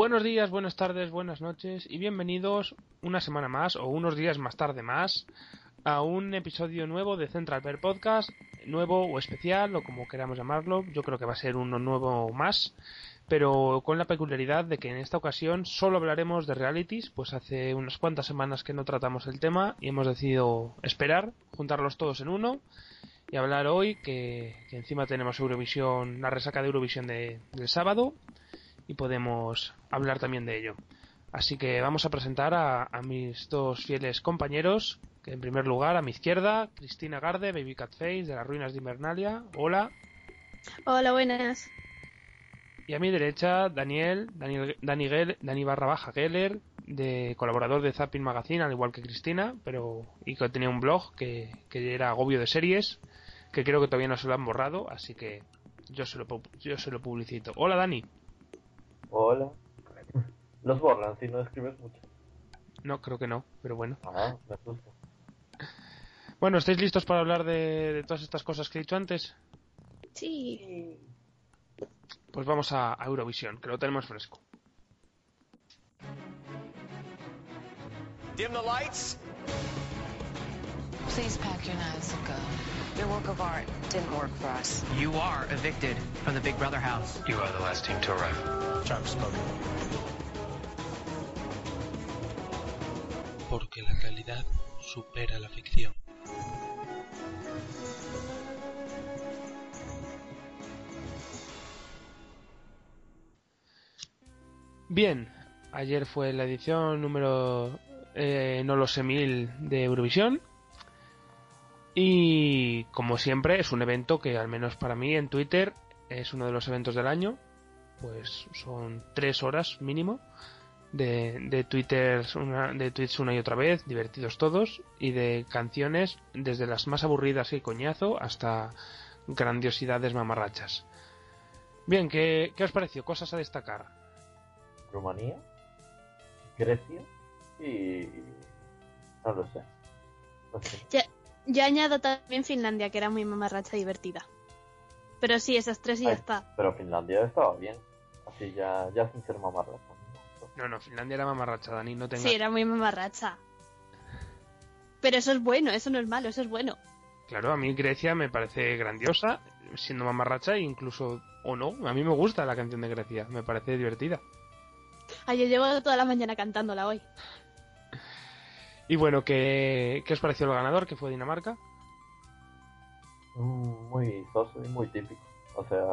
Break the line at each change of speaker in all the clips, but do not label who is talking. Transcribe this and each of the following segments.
Buenos días, buenas tardes, buenas noches y bienvenidos una semana más o unos días más tarde más a un episodio nuevo de Central Bear Podcast, nuevo o especial o como queramos llamarlo, yo creo que va a ser uno nuevo más, pero con la peculiaridad de que en esta ocasión solo hablaremos de realities, pues hace unas cuantas semanas que no tratamos el tema y hemos decidido esperar, juntarlos todos en uno y hablar hoy que, encima tenemos Eurovisión, la resaca de Eurovisión de- del sábado y podemos hablar también de ello. Así que vamos a presentar a, a mis dos fieles compañeros, que en primer lugar a mi izquierda, Cristina Garde, Baby Cat Face de las ruinas de Invernalia. Hola.
Hola, buenas.
Y a mi derecha, Daniel, Daniel Dani, Gel- Dani barra baja Geller, de colaborador de Zapping Magazine, al igual que Cristina, pero y que tenía un blog que, que era agobio de series, que creo que todavía no se lo han borrado, así que yo se lo, yo se lo publicito. Hola Dani.
Hola. Los borran si no escribes mucho.
No, creo que no, pero bueno.
Ah, me asusto.
Bueno, ¿estáis listos para hablar de, de todas estas cosas que he dicho antes?
Sí.
Pues vamos a, a Eurovisión, que lo tenemos fresco.
Dim the lights.
Please pack your knives and go. Your work of art didn't work for us.
You are evicted from the Big Brother house.
You are the last team to arrive. Time smoking.
porque la realidad supera la ficción.
Bien, ayer fue la edición número eh, no lo sé mil de Eurovisión. Y como siempre es un evento que al menos para mí en Twitter es uno de los eventos del año. Pues son tres horas mínimo de, de Twitter una, de tweets una y otra vez, divertidos todos, y de canciones desde las más aburridas y coñazo hasta grandiosidades mamarrachas. Bien, ¿qué, qué os pareció? Cosas a destacar.
Rumanía, Grecia y... No lo sé. No sé.
Ya- Yo añado también Finlandia, que era muy mamarracha divertida. Pero sí, esas tres y ya
Ay,
está.
Pero Finlandia estaba bien. Así ya, ya sin ser mamarracha.
No, no, Finlandia era mamarracha, Dani, no tengas...
Sí, era muy mamarracha. Pero eso es bueno, eso no es malo, eso es bueno.
Claro, a mí Grecia me parece grandiosa, siendo mamarracha, e incluso... O no, a mí me gusta la canción de Grecia, me parece divertida.
Ay, yo llevo toda la mañana cantándola hoy.
Y bueno, ¿qué, qué os pareció el ganador, que fue Dinamarca?
Mm, Muy soso y muy típico. O sea,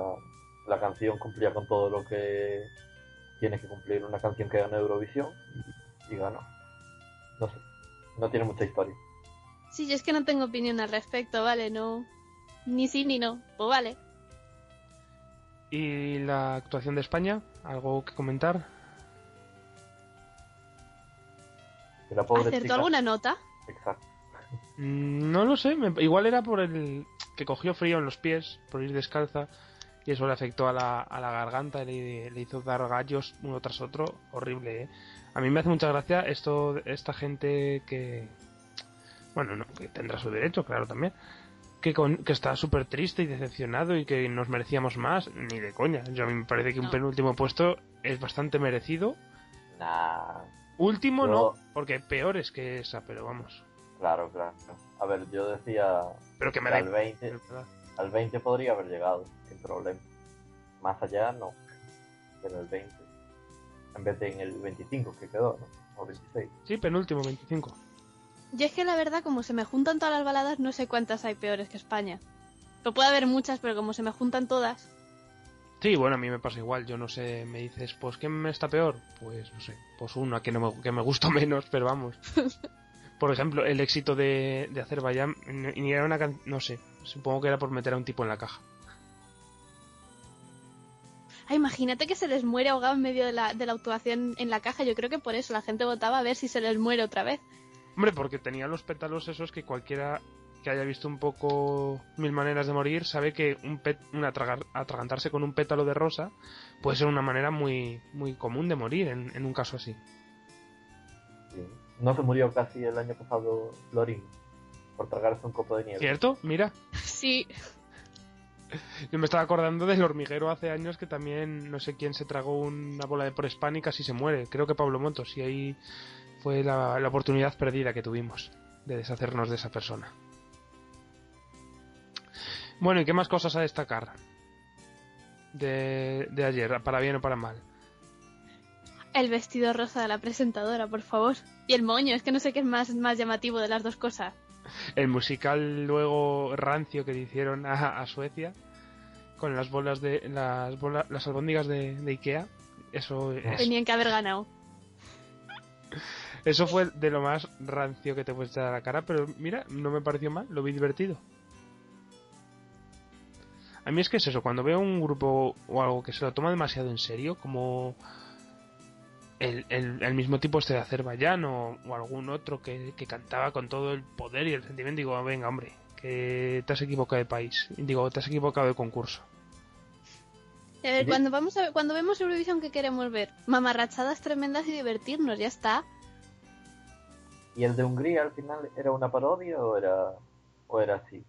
la canción cumplía con todo lo que tiene que cumplir una canción que gana Eurovisión y ganó. No sé, no tiene mucha historia.
Sí, yo es que no tengo opinión al respecto, ¿vale? No. Ni sí ni no. Pues vale.
¿Y la actuación de España? ¿Algo que comentar?
Que la pobre
¿Acertó
chica-
alguna nota?
Exacto.
Mm, No lo sé, me- igual era por el que cogió frío en los pies, por ir descalza, y eso le afectó a la, a la garganta, le, le hizo dar gallos uno tras otro, horrible, ¿eh? A mí me hace mucha gracia esto, esta gente que, bueno, no, que tendrá su derecho, claro, también, que, con- que está súper triste y decepcionado y que nos merecíamos más, ni de coña. Yo a mí me parece que un penúltimo puesto es bastante merecido.
Nah,
Último
Yo-
no, porque peor es que esa, pero vamos.
claro, claro. A ver, yo decía
Pero que me
que
da
al 20,
igual,
al 20 podría haber llegado, sin problema. Más allá, no. Pero el 20. En vez de en el 25 que quedó, ¿no? O 26.
Sí, penúltimo, 25.
Yo es que la verdad, como se me juntan todas las baladas, no sé cuántas hay peores que España. Pero puede haber muchas, pero como se me juntan todas.
Sí, bueno, a mí me pasa igual. Yo no sé, me dices, pues ¿qué me está peor? Pues no sé, pues una que, no me, que me gustó menos, pero vamos. Por ejemplo, el éxito de, de Azerbaiyán, ni era una can- no sé, supongo que era por meter a un tipo en la caja.
Ah, imagínate que se les muere ahogado en medio de la, de la actuación en la caja. Yo creo que por eso la gente votaba a ver si se les muere otra vez.
Hombre, porque tenía los pétalos esos que cualquiera que haya visto un poco Mil Maneras de Morir sabe que un, pet, un atragar- atragantarse con un pétalo de rosa puede ser una manera muy, muy común de morir en, en un caso así.
Sí. No se murió casi el año pasado Lorin por tragarse un copo de nieve.
¿Cierto? Mira,
Sí,
yo me estaba acordando del hormiguero hace años que también no sé quién se tragó una bola de Prespán y casi se muere. Creo que Pablo Motos y ahí fue la, la oportunidad perdida que tuvimos de deshacernos de esa persona. Bueno, ¿y qué más cosas a destacar? De, de ayer, para bien o para mal.
el vestido rosa de la presentadora, por favor. Y el moño, es que no sé qué es más, más llamativo de las dos cosas.
El musical luego rancio que le hicieron a, a Suecia con las bolas de las bolas, las albóndigas de, de Ikea. Eso es,
Tenían que haber ganado.
eso fue de lo más rancio que te puedes echar a la cara, pero mira, no me pareció mal, lo vi divertido. A mí es que es eso, cuando veo un grupo o algo que se lo toma demasiado en serio, como el, el- el mismo tipo este de Azerbaiyán o, o algún otro que, que cantaba con todo el poder y el sentimiento, digo, venga, hombre, que te has equivocado de país, digo, te has equivocado de concurso.
A ver, cuando, vamos a ver- cuando vemos Eurovisión, ¿qué queremos ver? Mamarrachadas tremendas y divertirnos, ya está.
¿Y el de Hungría al final era una parodia o era, o era así?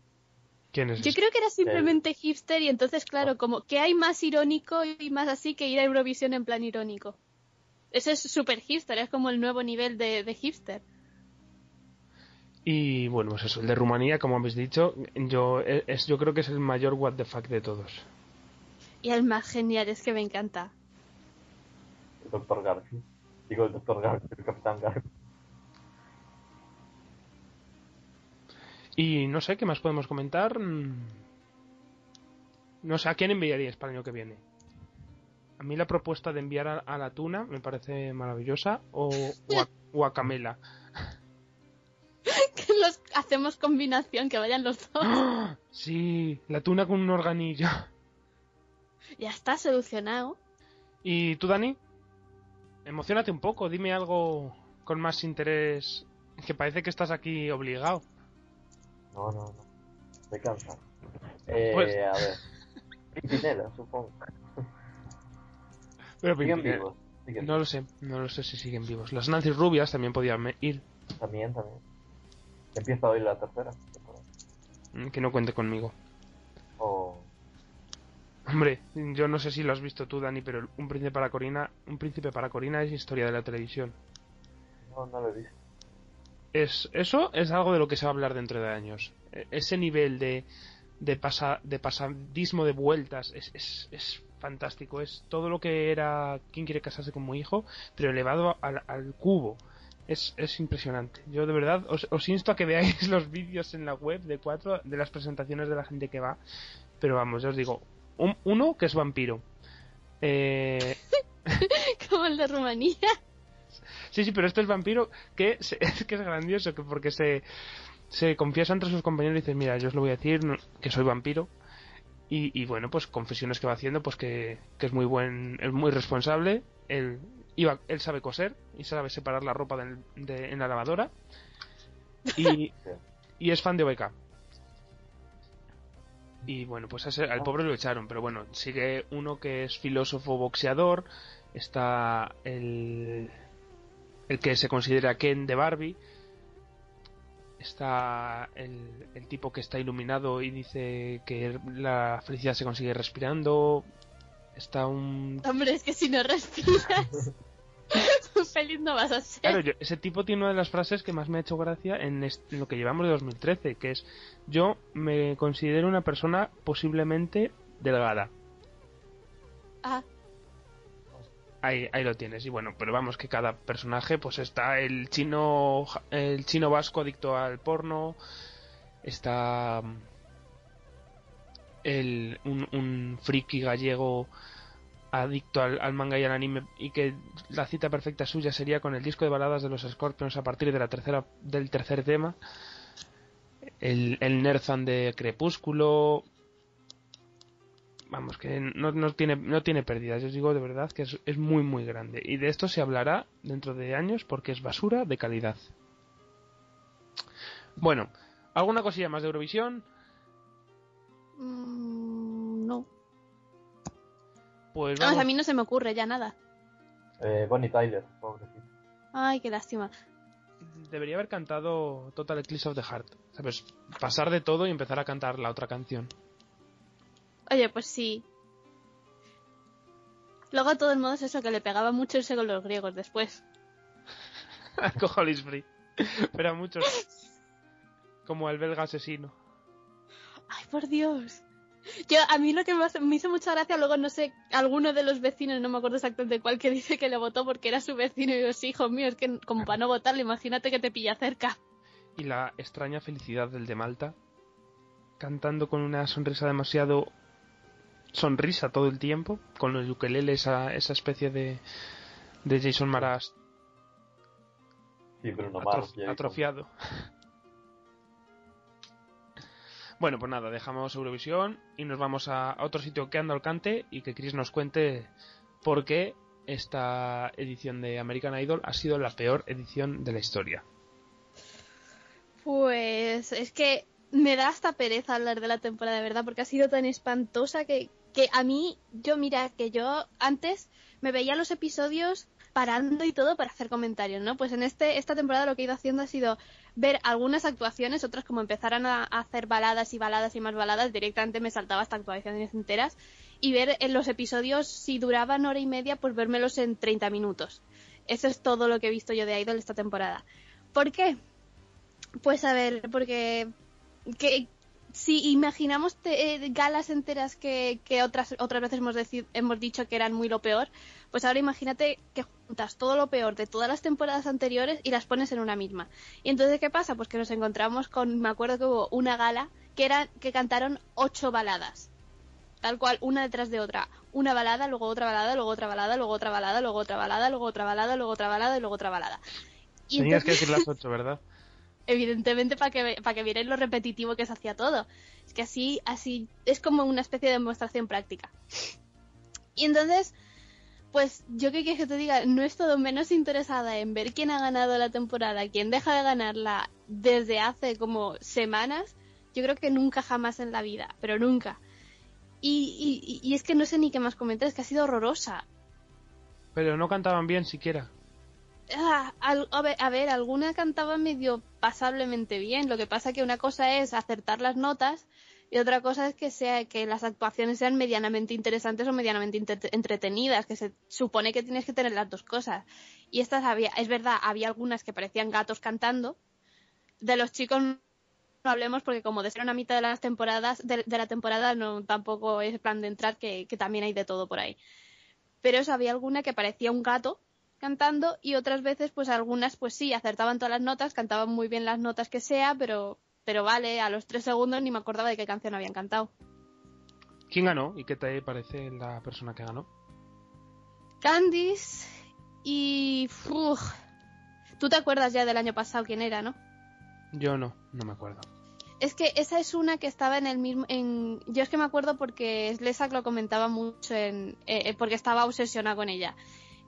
¿Quién es
Yo
ese?
creo que era simplemente hipster y entonces, claro, como que hay más irónico y más así que ir a Eurovisión en plan irónico. Eso es super hipster, es como el nuevo nivel de, de hipster.
Y bueno, pues eso, el de Rumanía, como habéis dicho, yo, es, yo creo que es el mayor what the fuck de todos.
Y el más genial es que me encanta.
El doctor Garfield. Digo el doctor Garfield, el capitán Garfield.
Y no sé, ¿qué más podemos comentar? Mm. No sé, ¿a quién enviaríais para el año que viene? A mí la propuesta de enviar a, a la tuna me parece maravillosa, o, o, a, o a Camela.
Que los hacemos combinación, que vayan los dos.
¡Ah! Sí, la tuna con un organillo.
Ya está solucionado.
¿Y tú, Dani? Emocionate un poco, dime algo con más interés, que parece que estás aquí obligado.
No, no, no. Estoy cansado. Eh,
Pues-
A ver. Pimpinela, supongo.
Pero
Siguen
Pimpinela-
vivos. Siguen
No lo sé, no lo sé si siguen vivos. Las Nancy Rubias también podían ir.
También, también. Empieza hoy la tercera.
mm, que no cuente conmigo.
O.
Hombre, yo no sé si lo has visto tú, Dani, pero un príncipe para Corina, un príncipe para Corina es historia de la televisión.
No, no lo he visto.
Es, eso es algo de lo que se va a hablar dentro de años. E- Ese nivel de, de, pasa, de pasadismo de vueltas es, es, es fantástico. Es todo lo que era ¿Quién quiere casarse con mi hijo? Pero elevado al, al cubo. Es, es impresionante. Yo de verdad os, os insto a que veáis los vídeos en la web de cuatro de las presentaciones de la gente que va. Pero vamos, ya os digo. Un, uno que es vampiro. Eh,
Como el de Rumanía.
Sí, sí, pero este es vampiro que se- es que es grandioso, que porque se, se confiesa entre sus compañeros y dice, mira, yo os lo voy a decir, que soy vampiro. Y, y bueno, pues confesiones que va haciendo, pues que, que es muy buen, es muy responsable, él, iba, él sabe coser y sabe separar la ropa de- en la lavadora. Y, y es fan de OBK. Y bueno, pues ese- al pobre lo echaron, pero bueno, sigue uno que es filósofo boxeador, está el, el que se considera Ken de Barbie. está el, el tipo que está iluminado y dice que la felicidad se consigue respirando. Está un...
Hombre, es que si no respiras, feliz no vas a ser.
Claro, yo- ese tipo tiene una de las frases que más me ha hecho gracia en, en lo que llevamos de 2013, que es yo me considero una persona posiblemente delgada.
Ah,
Ahí, ahí lo tienes. Y bueno, pero vamos que cada personaje, pues está el chino, el chino vasco adicto al porno, está mm, el, un, friki gallego adicto al, manga y al anime y que la cita perfecta suya sería con el disco de baladas de los Scorpions a partir de la tercera del tercer tema el, el de Crepúsculo vamos que no, no tiene no tiene pérdidas yo os digo de verdad que es, es muy muy grande y de esto se hablará dentro de años porque es basura de calidad bueno alguna cosilla más de Eurovisión
mm, no.
pues
Vamos,
vamos
a mí no se me ocurre ya nada.
Eh, Bonnie Tyler, pobrecito.
Ay, qué lástima.
debería haber cantado Total Eclipse of the Heart sabes pasar de todo y empezar a cantar la otra canción
Oye, pues sí. Luego, de todos modos, eso que le pegaba mucho irse con los griegos después.
Cojo Free. Pero a muchos. Como el belga asesino.
Ay, por Dios. Yo, a mí lo que me, hace- me hizo mucha gracia, luego no sé, alguno de los vecinos, no me acuerdo exactamente cuál, que dice que le votó porque era su vecino. Y yo, sí, hijo mío, es que como para no votarle, imagínate que te pilla cerca.
Y la extraña felicidad del de Malta. Cantando con una sonrisa demasiado. Sonrisa todo el tiempo. Con el ukelele, esa, esa especie de. De Jason Maras
Sí, Bruno Mars. Jason.
atrofiado. Bueno, pues nada, dejamos Eurovisión y nos vamos a, a otro sitio que anda al cante y que Chris nos cuente por qué esta edición de American Idol ha sido la peor edición de la historia.
Pues es que me da hasta pereza hablar de la temporada, de verdad, porque ha sido tan espantosa que, que a mí, yo mira, que yo antes me veía los episodios parando y todo para hacer comentarios, ¿no? Pues en este esta temporada lo que he ido haciendo ha sido ver algunas actuaciones, otras como empezaran a, a hacer baladas y baladas y más baladas, directamente me saltaba hasta actuaciones enteras y ver en los episodios si duraban hora y media, pues vérmelos en 30 minutos. Eso es todo lo que he visto yo de Idol esta temporada. ¿Por qué? Pues a ver, porque que si imaginamos te- eh, galas enteras que, que otras otras veces hemos, hemos dicho que eran muy lo peor, pues ahora imagínate que juntas todo lo peor de todas las temporadas anteriores y las pones en una misma. Y entonces qué pasa, pues que nos encontramos con, me acuerdo que hubo una gala que era que cantaron ocho baladas, tal cual una detrás de otra, una balada, luego otra balada, luego otra balada, luego otra balada, luego otra balada, luego otra balada, luego otra balada y luego otra balada. Y
Tenías que decir las ocho, ¿verdad?
evidentemente para que para que vierais lo repetitivo que se hacía todo. Es que así así es como una especie de demostración práctica. Y entonces pues yo qué quieres que te diga no es todo menos interesada en ver quién ha ganado la temporada quién deja de ganarla desde hace como semanas yo creo que nunca jamás en la vida pero nunca. Y, y, y es que no sé ni qué más comentar es que ha sido horrorosa.
Pero no cantaban bien siquiera.
Ah, a, ver, alguna cantaba medio pasablemente bien. Lo que pasa que una cosa es acertar las notas y otra cosa es que sea que las actuaciones sean medianamente interesantes o medianamente entretenidas, que se supone que tienes que tener las dos cosas. Y estas había, es verdad, había algunas que parecían gatos cantando. De los chicos no hablemos porque como de ser una mitad de las temporadas de la temporada no tampoco es plan de entrar que, que también hay de todo por ahí. Pero eso había alguna que parecía un gato cantando y otras veces pues algunas pues sí acertaban todas las notas cantaban muy bien las notas que sea pero pero vale a los tres segundos ni me acordaba de qué canción habían cantado
¿Quién ganó y qué te parece la persona que ganó?
Candice y uf, tú te acuerdas ya del año pasado quién era no
Yo no, no me acuerdo.
es que esa es una que estaba en el mismo en yo es que me acuerdo porque Slesak lo comentaba mucho en eh, porque estaba obsesionada con ella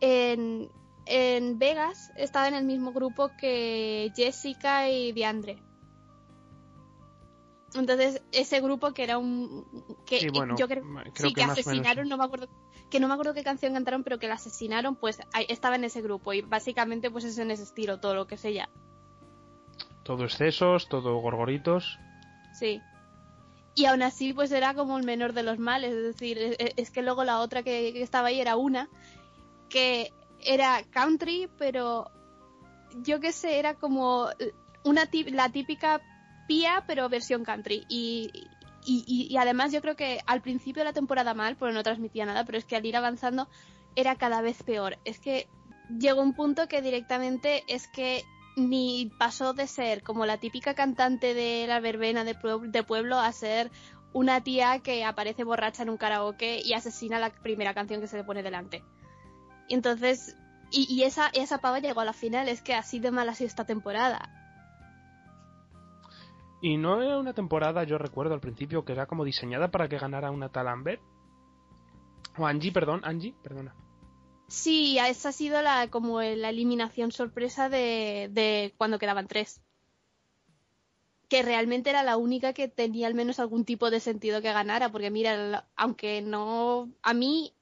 en en Vegas estaba en el mismo grupo que Jessica y Diandre entonces ese grupo que era un que
Sí, bueno,
yo creo,
creo
sí
que
que asesinaron no me acuerdo que no me acuerdo qué canción cantaron pero que la asesinaron pues estaba en ese grupo y básicamente pues es en ese estilo todo lo que es ella
Todo excesos, todo gorgoritos.
Sí. Y aún así, pues era como el menor de los males. Es decir, e- e- es que luego la otra que, que estaba ahí era una que era country, pero yo qué sé, era como una tip- la típica pía, pero versión country. Y, y, y- además yo creo que al principio de la temporada mal, porque no transmitía nada, pero es que al ir avanzando era cada vez peor. Es que llegó un punto que directamente es que ni pasó de ser como la típica cantante de la verbena de, de pueblo a ser una tía que aparece borracha en un karaoke y asesina la primera canción que se le pone delante. Y entonces, y, y esa, esa pava llegó a la final, es que así de mal ha sido esta temporada.
Y no era una temporada, yo recuerdo al principio, que era como diseñada para que ganara una tal Amber. O Angie, perdón, Angie, perdona.
Sí, esa ha sido la, como la eliminación sorpresa de, de cuando quedaban tres. Que realmente era la única que tenía al menos algún tipo de sentido que ganara, porque mira, aunque no, a mí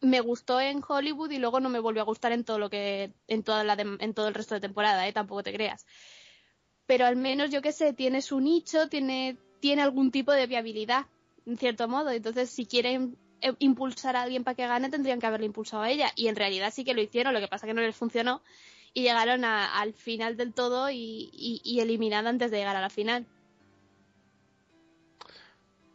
me gustó en Hollywood y luego no me volvió a gustar en todo lo que, en toda la, dem- en todo el resto de temporada, ¿eh? tampoco te creas. Pero al menos yo que sé, tiene su nicho, tiene, tiene algún tipo de viabilidad, en cierto modo. Entonces, si quieren eh, impulsar a alguien para que gane, tendrían que haberle impulsado a ella. Y en realidad sí que lo hicieron, lo que pasa que no les funcionó. Y llegaron a- al final del todo y, y, y eliminada antes de llegar a la final.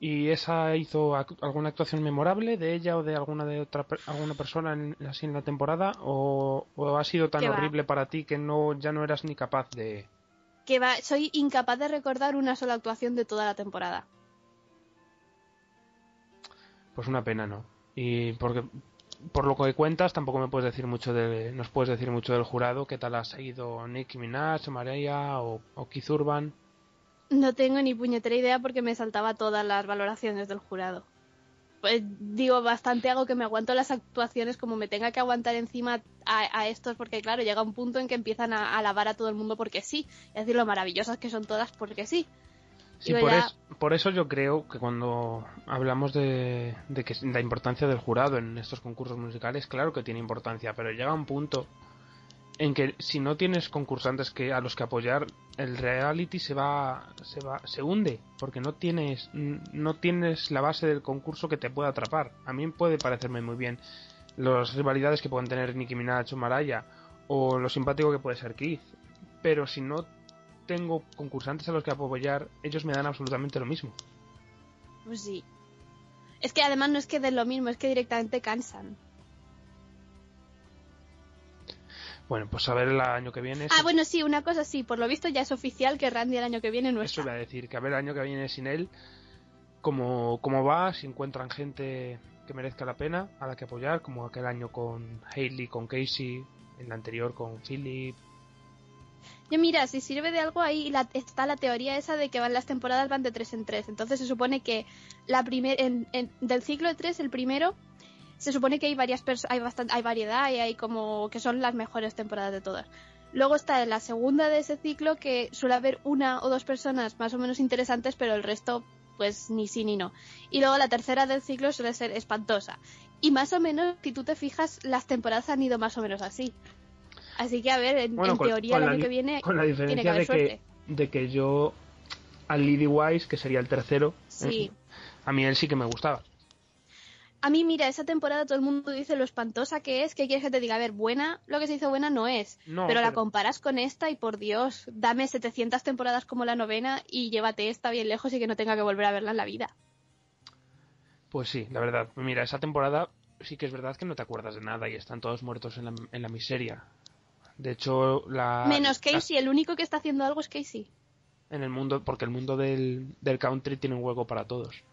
¿Y esa hizo alguna actuación memorable de ella o de alguna de otra per- alguna persona en, así en la temporada? ¿O, o ha sido tan
va.
horrible para ti que no ya no eras ni capaz de...?
Que va, soy incapaz de recordar una sola actuación de toda la temporada.
Pues una pena, ¿no? Y porque por lo que cuentas tampoco me puedes decir mucho de nos puedes decir mucho del jurado, qué tal ha seguido Nicki Minaj, Maria o, o Keith Urban.
No tengo ni puñetera idea porque me saltaba todas las valoraciones del jurado. Pues digo, bastante hago que me aguanto las actuaciones como me tenga que aguantar encima a, a estos, porque claro, llega un punto en que empiezan a, a alabar a todo el mundo porque sí. Es decir, lo maravillosas que son todas porque sí.
Sí, por,
ya-
es- por eso yo creo que cuando hablamos de, de que la importancia del jurado en estos concursos musicales, claro que tiene importancia, pero llega un punto en que si no tienes concursantes que a los que apoyar, el reality se va, se va, se hunde, porque no tienes, no tienes la base del concurso que te pueda atrapar. A mí puede parecerme muy bien las rivalidades que pueden tener Nicki Minaj o Maraya, o lo simpático que puede ser Keith, pero si no tengo concursantes a los que apoyar, ellos me dan absolutamente lo mismo.
Pues sí. Es que además no es que den lo mismo, es que directamente cansan.
Bueno, pues a ver el año que viene.
Ah,
si-
bueno, sí, una cosa sí, por lo visto ya es oficial que Randy el año que viene no
Eso
está.
iba a decir, que a ver el año que viene sin él, cómo, cómo va, si encuentran gente que merezca la pena a la que apoyar, como aquel año con Hailey, con Casey, el anterior con Philip.
Yo mira, si sirve de algo ahí la- está la teoría esa de que van las temporadas van de tres en tres. Entonces se supone que la primer, en- en- del ciclo de tres, el primero, se supone que hay varias hay bastante, hay variedad y hay como que son las mejores temporadas de todas. Luego está la segunda de ese ciclo que suele haber una o dos personas más o menos interesantes, pero el resto pues ni sí ni no. Y luego la tercera del ciclo suele ser espantosa. Y más o menos, si tú te fijas, las temporadas han ido más o menos así. Así que a ver, en,
Bueno,
en
con,
teoría
con
el
la,
año que viene
con la
tiene que
diferencia
haber
de
suerte.
que, de que yo al Lady Wise, que sería el tercero,
Sí.
eh, a mí él sí que me gustaba.
A mí, mira, esa temporada todo el mundo dice lo espantosa que es, que quieres que te diga, a ver, buena, lo que se hizo buena no es.
No,
pero, la comparas con esta y por Dios, dame 700 temporadas como la novena y llévate esta bien lejos y que no tenga que volver a verla en la vida.
Pues sí, la verdad. Mira, esa temporada sí que es verdad que no te acuerdas de nada y están todos muertos en la, en la miseria. De hecho, la...
Menos
la-
Casey, el único que está haciendo algo es Casey.
en el mundo, porque el mundo del, del country tiene un hueco para todos.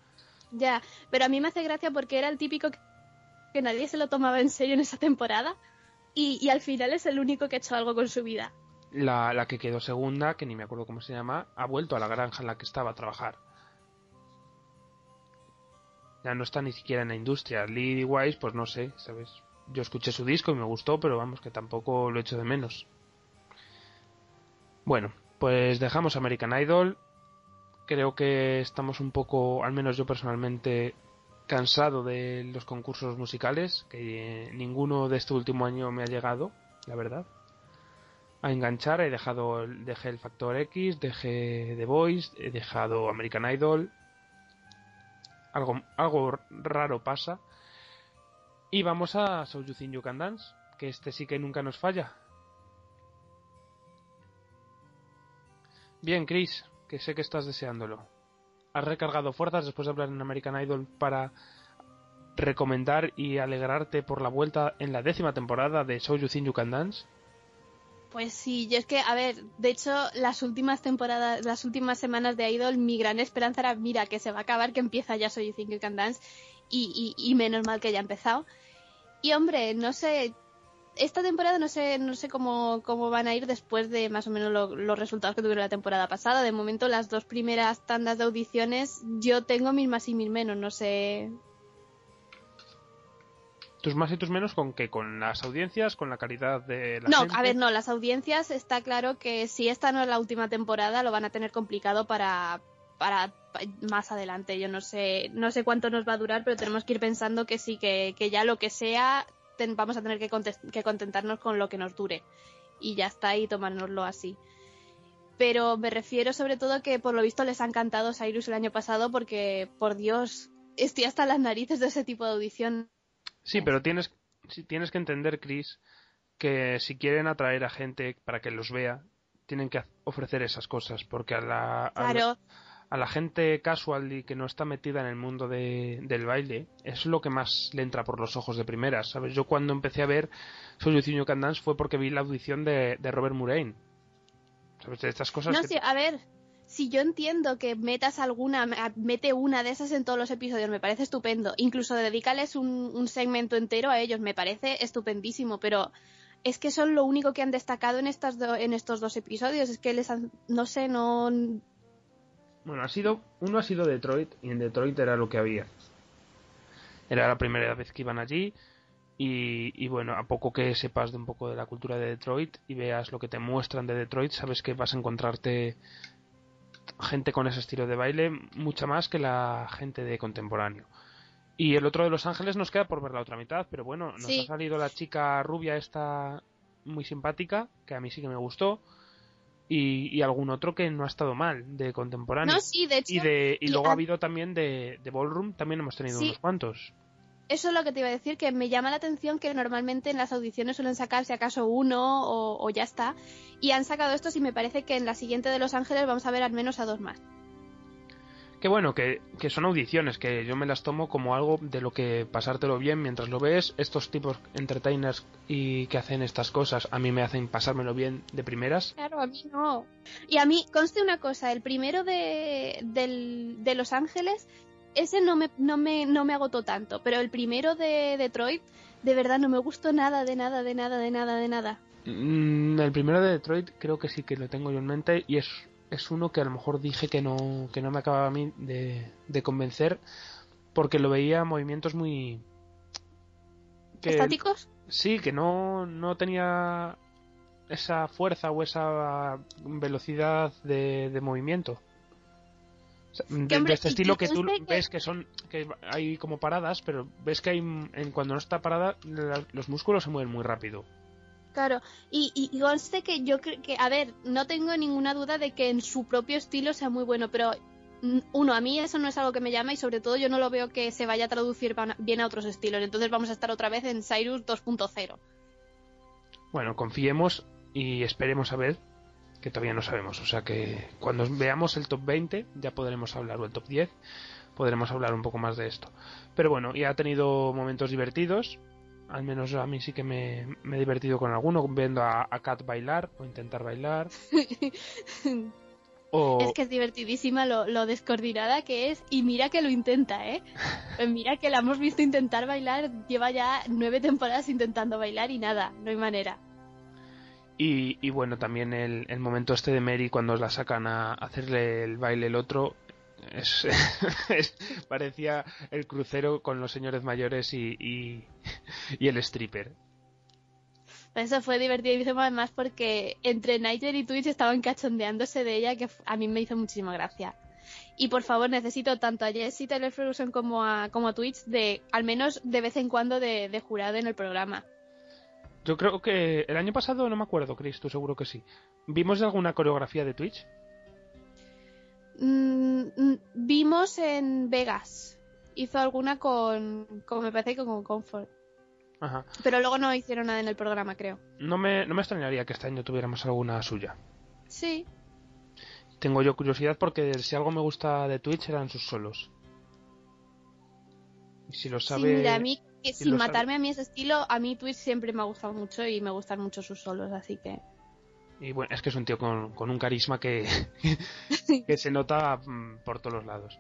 Ya, pero a mí me hace gracia porque era el típico que, nadie se lo tomaba en serio en esa temporada y, y al final es el único que ha hecho algo con su vida.
La, la que quedó segunda, que ni me acuerdo cómo se llama, ha vuelto a la granja en la que estaba a trabajar. Ya no está ni siquiera en la industria. Lady Wise, pues no sé, ¿sabes? Yo escuché su disco y me gustó, pero vamos, que tampoco lo echo de menos. Bueno, pues dejamos American Idol. Creo que estamos un poco, al menos yo personalmente, cansado de los concursos musicales, que ninguno de este último año me ha llegado, la verdad. a enganchar. He dejado, dejé el Factor X, dejé The Voice, he dejado American Idol. Algo, algo raro pasa. Y vamos a So You Think You Can Dance, que este sí que nunca nos falla. Bien, Chris, que sé que estás deseándolo. ¿Has recargado fuerzas después de hablar en American Idol para recomendar y alegrarte por la vuelta en la décima temporada de So You Think You Can Dance?
Pues sí, yo es que, a ver, de hecho, las últimas temporadas, las últimas semanas de Idol, mi gran esperanza era, mira, que se va a acabar, que empieza ya So You Think You Can Dance, y, y, menos mal que ya ha empezado. Y hombre, no sé, esta temporada no sé, no sé cómo, cómo van a ir después de más o menos lo- los resultados que tuvieron la temporada pasada. De momento, las dos primeras tandas de audiciones, yo tengo mis más y mis menos, no sé.
¿Tus más y tus menos con qué? ¿Con las audiencias? ¿Con la calidad de la
No,
gente?
a ver, no, las audiencias está claro que si esta no es la última temporada lo van a tener complicado para, para pa- más adelante. Yo no sé, no sé cuánto nos va a durar, pero tenemos que ir pensando que sí, que, que ya lo que sea, ten- vamos a tener que, contentarnos con lo que nos dure. Y ya está, y tomárnoslo así. Pero me refiero sobre todo que por lo visto les ha encantado Cyrus el año pasado porque, por Dios, estoy hasta las narices de ese tipo de audición.
Sí, pero tienes, sí, tienes que entender, Chris, que si quieren atraer a gente para que los vea, tienen que ofrecer esas cosas, porque a la, a la-
Claro,
a la gente casual y que no está metida en el mundo de- del baile, es lo que más le entra por los ojos de primeras, ¿sabes? Yo cuando empecé a ver Soy Can Dance fue porque vi la audición de, de Robert Murain. ¿Sabes? De estas cosas
No,
que-
sí, a ver, si yo entiendo que metas alguna, me- mete una de esas en todos los episodios, me parece estupendo. Incluso dedícales un, un segmento entero a ellos, me parece estupendísimo, pero es que son lo único que han destacado en, estas do- en estos dos episodios. Es que les han, no sé, no...
Bueno, ha sido, uno ha sido Detroit y en Detroit era lo que había. Era la primera vez que iban allí y, y bueno, a poco que sepas de un poco de la cultura de Detroit y veas lo que te muestran de Detroit, sabes que vas a encontrarte gente con ese estilo de baile mucha más que la gente de contemporáneo. Y el otro de Los Ángeles nos queda por ver la otra mitad, pero bueno, nos
Sí.
ha salido la chica rubia esta muy simpática, que a mí sí que me gustó, y, y algún otro que no ha estado mal de contemporáneo.
No, sí, de hecho...
Y, de, y
y
luego ha habido también de, de Ballroom, también hemos tenido
Sí.
unos cuantos.
Eso es lo que te iba a decir, que me llama la atención que normalmente en las audiciones suelen sacar si acaso uno o, o ya está. Y han sacado estos y me parece que en la siguiente de Los Ángeles vamos a ver al menos a dos más.
Que bueno, que, que son audiciones, que yo me las tomo como algo de lo que pasártelo bien mientras lo ves. Estos tipos entertainers y que hacen estas cosas a mí me hacen pasármelo bien de primeras.
Claro, a mí no. Y a mí, conste una cosa, el primero de, del- de Los Ángeles, ese no me, no, me, no me agotó tanto, pero el primero de Detroit, de verdad no me gustó nada, de nada, de nada, de nada, de nada.
Mm, el primero de Detroit creo que sí que lo tengo yo en mente y es, es uno que a lo mejor dije que no, que no me acababa a mí de, de convencer porque lo veía movimientos muy... que-
¿Estáticos?
Sí, que no, no tenía esa fuerza o esa velocidad de, de movimiento. De,
hombre,
de este estilo
que
tú
que-
ves que son que hay como paradas, pero ves que hay en, cuando no está parada la- los músculos se mueven muy rápido.
Claro, y, y, conste que yo creo que, a ver, no tengo ninguna duda de que en su propio estilo sea muy bueno, pero uno, a mí eso no es algo que me llama y sobre todo yo no lo veo que se vaya a traducir bien a otros estilos, entonces vamos a estar otra vez en Cyrus 2.0.
Bueno, confiemos y esperemos a ver que todavía no sabemos. O sea que cuando veamos el top 20 ya podremos hablar, o el top 10, podremos hablar un poco más de esto. Pero bueno, ya ha tenido momentos divertidos. Al menos a mí sí que me, me he divertido con alguno, viendo a, a Kat bailar o intentar bailar. O,
Es que es divertidísima lo, lo descoordinada que es y mira que lo intenta, ¿eh? Pues mira que la hemos visto intentar bailar, lleva ya nueve temporadas intentando bailar y nada, no hay manera.
y, y bueno, también el, el momento este de Mary cuando la sacan a hacerle el baile el otro. Es, es- parecía el crucero con los señores mayores y, y, y el stripper.
Eso fue divertidísimo además porque entre Nigel y Twitch estaban cachondeándose de ella que a mí me hizo muchísima gracia. Y por favor necesito tanto a Jessie Taylor Ferguson como a, como a Twitch de al menos de vez en cuando de, de jurado en el programa.
Yo creo que el año pasado, no me acuerdo, Chris, tú seguro que sí. ¿Vimos alguna coreografía de Twitch?
Mm, mm, vimos en Vegas. Hizo alguna con, con me parece que con Comfort.
Ajá.
Pero luego no hicieron nada en el programa, creo.
No me, no me extrañaría que este año tuviéramos alguna suya.
Sí.
Tengo yo curiosidad porque si algo me gusta de Twitch eran sus solos. Y si lo sabe...
Sí, mira, a mí, que
si
sin
sabe-
matarme a mí ese estilo, a mí Twitch siempre me ha gustado mucho y me gustan mucho sus solos, así que...
Y bueno, es que es un tío con, con un carisma que, que se nota mm, por todos los lados.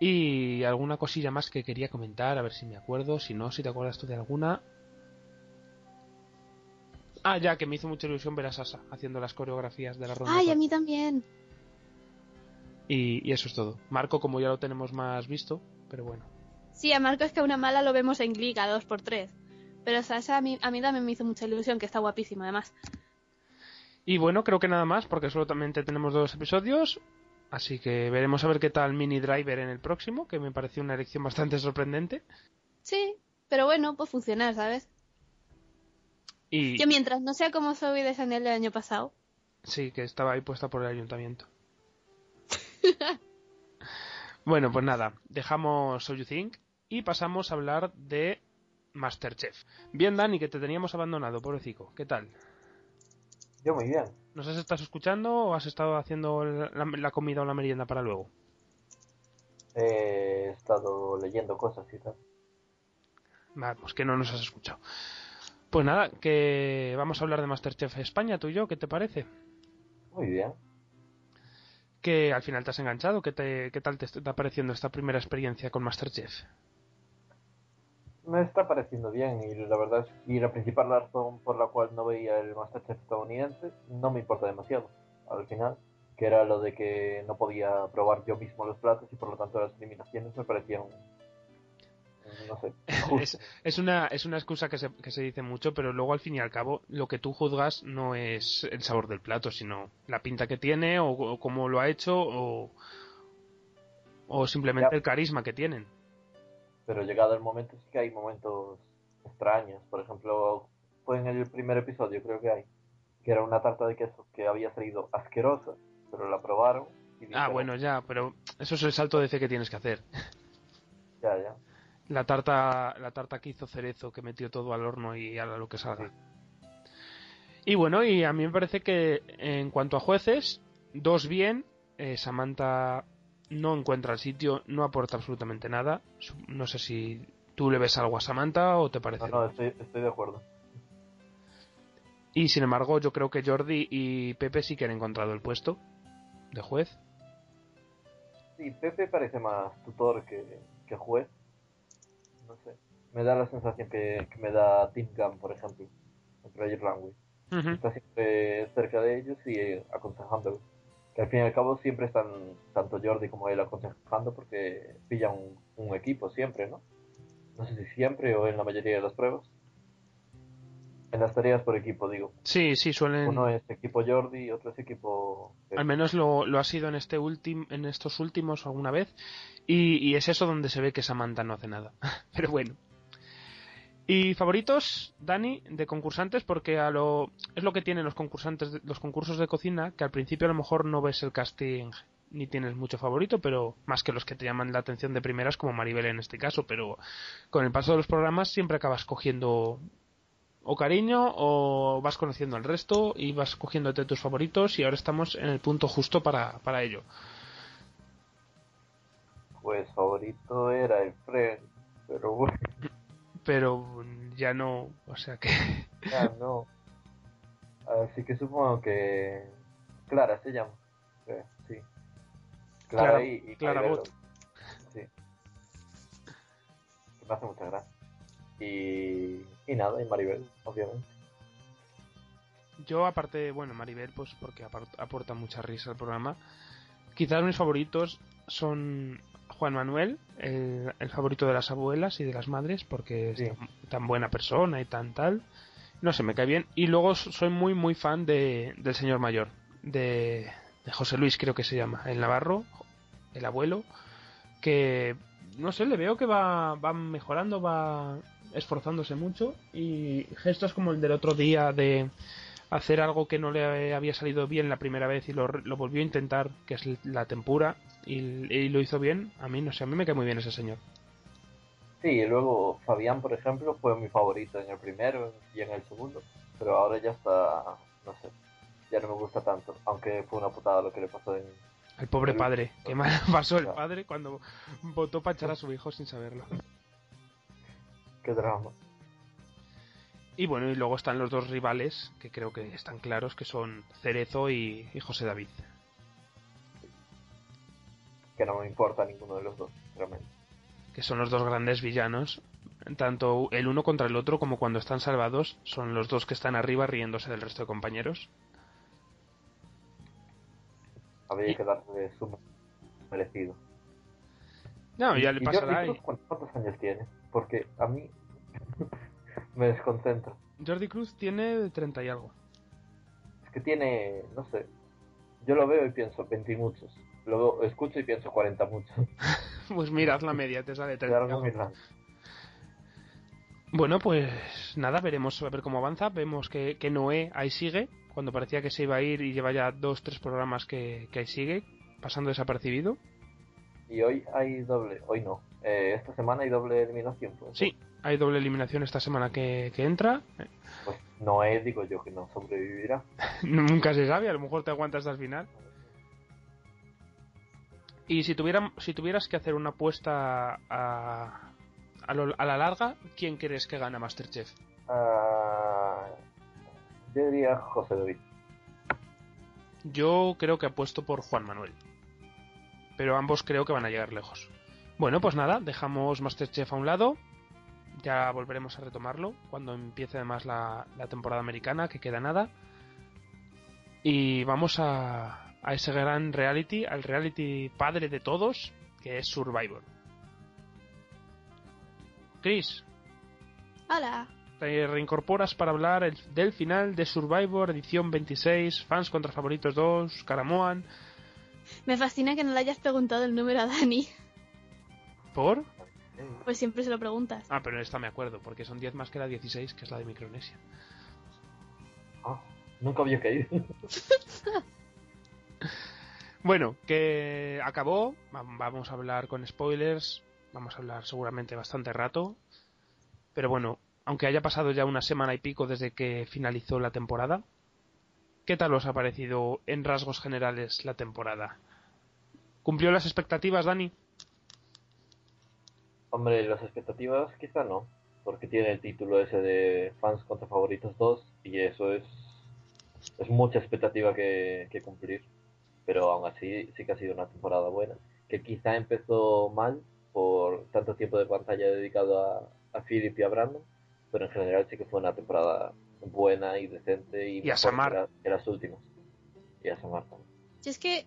Y alguna cosilla más que quería comentar, a ver si me acuerdo. Si no, si te acuerdas tú de alguna. Ah, ya, que me hizo mucha ilusión ver a Sasa haciendo las coreografías de la ronda.
Ay, a mí también.
y, y eso es todo. Marco, como ya lo tenemos más visto, pero bueno.
Sí, a Marco es que una mala lo vemos en Glee a 2x3. Pero Sasha a mí, a mí también me hizo mucha ilusión, que está guapísima además.
Y bueno, creo que nada más, porque solamente tenemos dos episodios. Así que veremos a ver qué tal Mini Driver en el próximo, que me pareció una elección bastante sorprendente.
Sí, pero bueno, puede funcionar, ¿sabes?
Y
Yo mientras no sea como Zoe de Chanel del año pasado.
sí, que estaba ahí puesta por el ayuntamiento. bueno, pues nada, dejamos So You Think y pasamos a hablar de Masterchef. Bien, Dani, que te teníamos abandonado, pobrecito. ¿Qué tal?
Yo muy bien.
¿Nos has estado escuchando o has estado haciendo la, la comida o la merienda para luego?
He estado leyendo cosas y tal.
Vale, pues que no nos has escuchado. Pues nada, que vamos a hablar de Masterchef España, tú y yo, ¿qué te parece?
Muy bien.
Que al final te has enganchado, ¿qué, te, qué tal te está pareciendo esta primera experiencia con Masterchef?
Me está pareciendo bien y la verdad es y la principal razón por la cual no veía el Masterchef estadounidense no me importa demasiado al final, que era lo de que no podía probar yo mismo los platos y por lo tanto las eliminaciones me parecían, no sé,
Es, una, es una excusa que se, que se dice mucho, pero luego al fin y al cabo lo que tú juzgas no es el sabor del plato, sino la pinta que tiene o, o cómo lo ha hecho o, o simplemente
Ya.
el carisma que tienen.
Pero llegado el momento sí que hay momentos extraños. Por ejemplo, fue en el primer episodio creo que hay, que era una tarta de queso que había salido asquerosa, pero la probaron y
Ah, bueno, ya, pero eso es el salto de fe que tienes que hacer.
ya, ya.
La tarta, la tarta que hizo Cerezo, que metió todo al horno y a lo que salga. Y bueno, y a mí me parece que en cuanto a jueces, dos bien, eh, Samantha no encuentra el sitio, no aporta absolutamente nada. No sé si tú le ves algo a Samantha o te parece.
No, no, estoy, estoy de acuerdo.
Y sin embargo, yo creo que Jordi y Pepe sí que han encontrado el puesto de juez.
Sí, Pepe parece más tutor que, que juez. No sé. Me da la sensación que, que me da Tim Gunn, por ejemplo, en Project Runway. Está siempre cerca de ellos y aconsejándolos. Que al fin y al cabo siempre están tanto Jordi como él aconsejando porque pillan un, un equipo siempre, ¿no? No sé si siempre o en la mayoría de las pruebas. En las tareas por equipo, digo.
Sí, sí, suelen.
Uno es equipo Jordi y otro es equipo...
Al menos lo, lo ha sido en este último, en estos últimos alguna vez. Y, y es eso donde se ve que Samantha no hace nada. Pero bueno. Y favoritos, Dani, de concursantes, porque a lo, es lo que tienen los concursantes, los concursos de cocina, que al principio a lo mejor no ves el casting ni tienes mucho favorito, pero más que los que te llaman la atención de primeras, como Maribel en este caso, pero con el paso de los programas siempre acabas cogiendo o cariño o vas conociendo al resto y vas cogiéndote tus favoritos y ahora estamos en el punto justo para, para ello.
Pues favorito era el Fred, pero bueno,
Pero ya no, o sea que...
ya no. Así que supongo que Clara se llama. Sí. Clara,
Clara-
y, y
Clara. Bot.
Sí. Me hace mucha gracia. Y, y nada, y Maribel, obviamente.
Yo aparte, bueno, Maribel, pues porque aporta mucha risa al programa. Quizás mis favoritos son Juan Manuel, el, el favorito de las abuelas y de las madres, porque es tan, tan buena persona y tan tal. No sé, me cae bien. Y luego soy muy, muy fan de, del señor mayor, de, de José Luis, creo que se llama, el Navarro, el abuelo, que no sé, le veo que va, va mejorando, va esforzándose mucho y gestos como el del otro día de hacer algo que no le había salido bien la primera vez y lo, lo volvió a intentar, que es la tempura, y, y lo hizo bien, a mí no sé, a mí me cae muy bien ese señor.
Sí, y luego Fabián, por ejemplo, fue mi favorito en el primero y en el segundo, pero ahora ya está, no sé, ya no me gusta tanto, aunque fue una putada lo que le pasó en...
Al pobre
El-
padre, que mal pasó el padre cuando votó para echar a su hijo sin saberlo.
Qué drama.
Y bueno, y luego están los dos rivales, que creo que están claros, que son Cerezo y, y José David.
Que no me importa ninguno de los dos, realmente.
que son los dos grandes villanos. Tanto el uno contra el otro como cuando están salvados son los dos que están arriba riéndose del resto de compañeros.
Habría
Y-
que darle su merecido.
No, ya le
¿Y
pasará.
Cuántos años tiene? Porque a mí me desconcentra.
Jordi Cruz tiene 30 y algo.
Es que tiene, no sé, yo lo veo y pienso 20 y muchos. Luego escucho y pienso 40 muchos.
Pues mira, haz la media, te sale 30 y
Algo
algo.
muy raro.
Bueno, pues nada, veremos a ver cómo avanza. Vemos que, que Noé ahí sigue, cuando parecía que se iba a ir y lleva ya dos, tres programas que, que ahí sigue, pasando desapercibido.
Y hoy hay doble, hoy no. Eh, esta semana hay doble eliminación. Pues,
Sí, hay doble eliminación esta semana que, que entra.
Pues no es, digo yo, que no sobrevivirá.
Nunca se sabe, a lo mejor te aguantas hasta el final. Y si, tuviera, si tuvieras que hacer una apuesta a, a, lo- a la larga, ¿quién crees que gana Masterchef?
Ah, yo diría José David.
Yo creo que apuesto por Juan Manuel. Pero ambos creo que van a llegar lejos. Bueno, pues nada, dejamos Masterchef a un lado. Ya volveremos a retomarlo cuando empiece además la, la temporada americana, que queda nada. Y vamos a, a ese gran reality, al reality padre de todos, que es Survivor. Chris,
Hola.
te reincorporas para hablar el- del final de Survivor edición 26, fans contra favoritos 2, Caramoan.
Me fascina que no le hayas preguntado el número a Dani.
¿Por?
Pues siempre se lo preguntas.
Ah, pero esta me acuerdo, porque son 10 más que la 16, que es la de Micronesia.
Ah, nunca había caído.
Bueno, que acabó. Va- Vamos a hablar con spoilers. Vamos a hablar seguramente bastante rato. Pero bueno, aunque haya pasado ya una semana y pico desde que finalizó la temporada, ¿qué tal os ha parecido en rasgos generales la temporada? ¿Cumplió las expectativas, Dani?
Hombre, las expectativas quizá no, porque tiene el título ese de fans contra favoritos 2 y eso es, es mucha expectativa que, que cumplir, pero aún así sí que ha sido una temporada buena, que quizá empezó mal por tanto tiempo de pantalla dedicado a, a Philip y a Brandon, pero en general sí que fue una temporada buena y decente y,
Y a
mejor
Samar.
que las últimas. Y a Samar también.
Si es que,